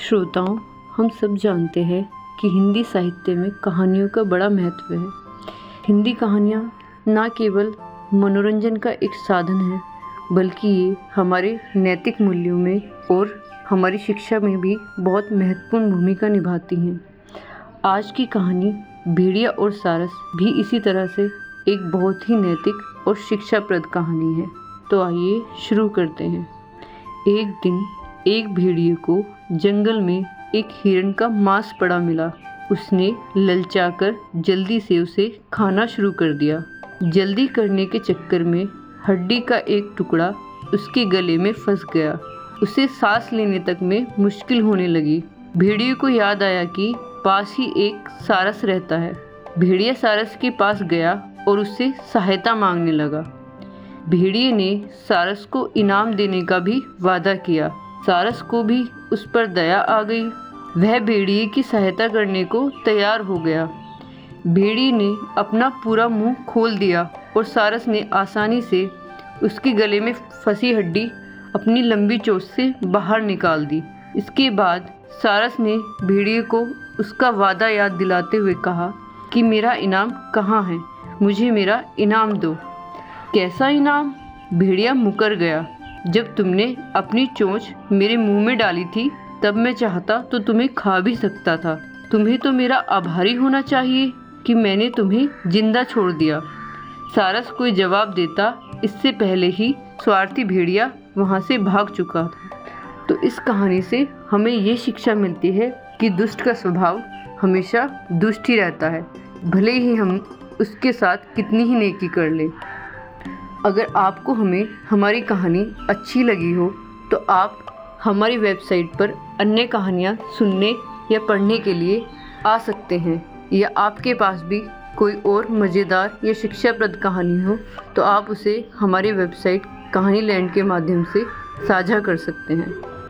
श्रोताओं, हम सब जानते हैं कि हिंदी साहित्य में कहानियों का बड़ा महत्व है। हिंदी कहानियाँ न केवल मनोरंजन का एक साधन है, बल्कि ये हमारे नैतिक मूल्यों में और हमारी शिक्षा में भी बहुत महत्वपूर्ण भूमिका निभाती हैं। आज की कहानी भेड़िया और सारस भी इसी तरह से एक बहुत ही नैतिक और शिक्षाप्रद कहानी है। तो आइए शुरू करते हैं। एक दिन एक भेड़िए को जंगल में एक हिरण का मांस पड़ा मिला। उसने ललचाकर जल्दी से उसे खाना शुरू कर दिया। जल्दी करने के चक्कर में हड्डी का एक टुकड़ा उसके गले में फंस गया। उसे सांस लेने तक में मुश्किल होने लगी। भेड़िए को याद आया कि पास ही एक सारस रहता है। भेड़िया सारस के पास गया और उससे सहायता मांगने लगा। भेड़िए ने सारस को इनाम देने का भी वादा किया। सारस को भी उस पर दया आ गई। वह भेड़िए की सहायता करने को तैयार हो गया। भेड़ी ने अपना पूरा मुँह खोल दिया और सारस ने आसानी से उसके गले में फंसी हड्डी अपनी लंबी चोट से बाहर निकाल दी। इसके बाद सारस ने भेड़िए को उसका वादा याद दिलाते हुए कहा कि मेरा इनाम कहाँ है? मुझे मेरा इनाम दो। कैसा इनाम? भेड़िया मुकर गया। जब तुमने अपनी चोंच मेरे मुँह में डाली थी, तब मैं चाहता तो तुम्हें खा भी सकता था। तुम्हें तो मेरा आभारी होना चाहिए कि मैंने तुम्हें ज़िंदा छोड़ दिया। सारस कोई जवाब देता, इससे पहले ही स्वार्थी भेड़िया वहाँ से भाग चुका था। तो इस कहानी से हमें ये शिक्षा मिलती है कि दुष्ट का स्वभाव हमेशा दुष्ट ही रहता है, भले ही हम उसके साथ कितनी ही नेकी कर लें। अगर आपको हमें, हमारी कहानी अच्छी लगी हो तो आप हमारी वेबसाइट पर अन्य कहानियाँ सुनने या पढ़ने के लिए आ सकते हैं। या आपके पास भी कोई और मज़ेदार या शिक्षाप्रद कहानी हो तो आप उसे हमारी वेबसाइट कहानी लैंड के माध्यम से साझा कर सकते हैं।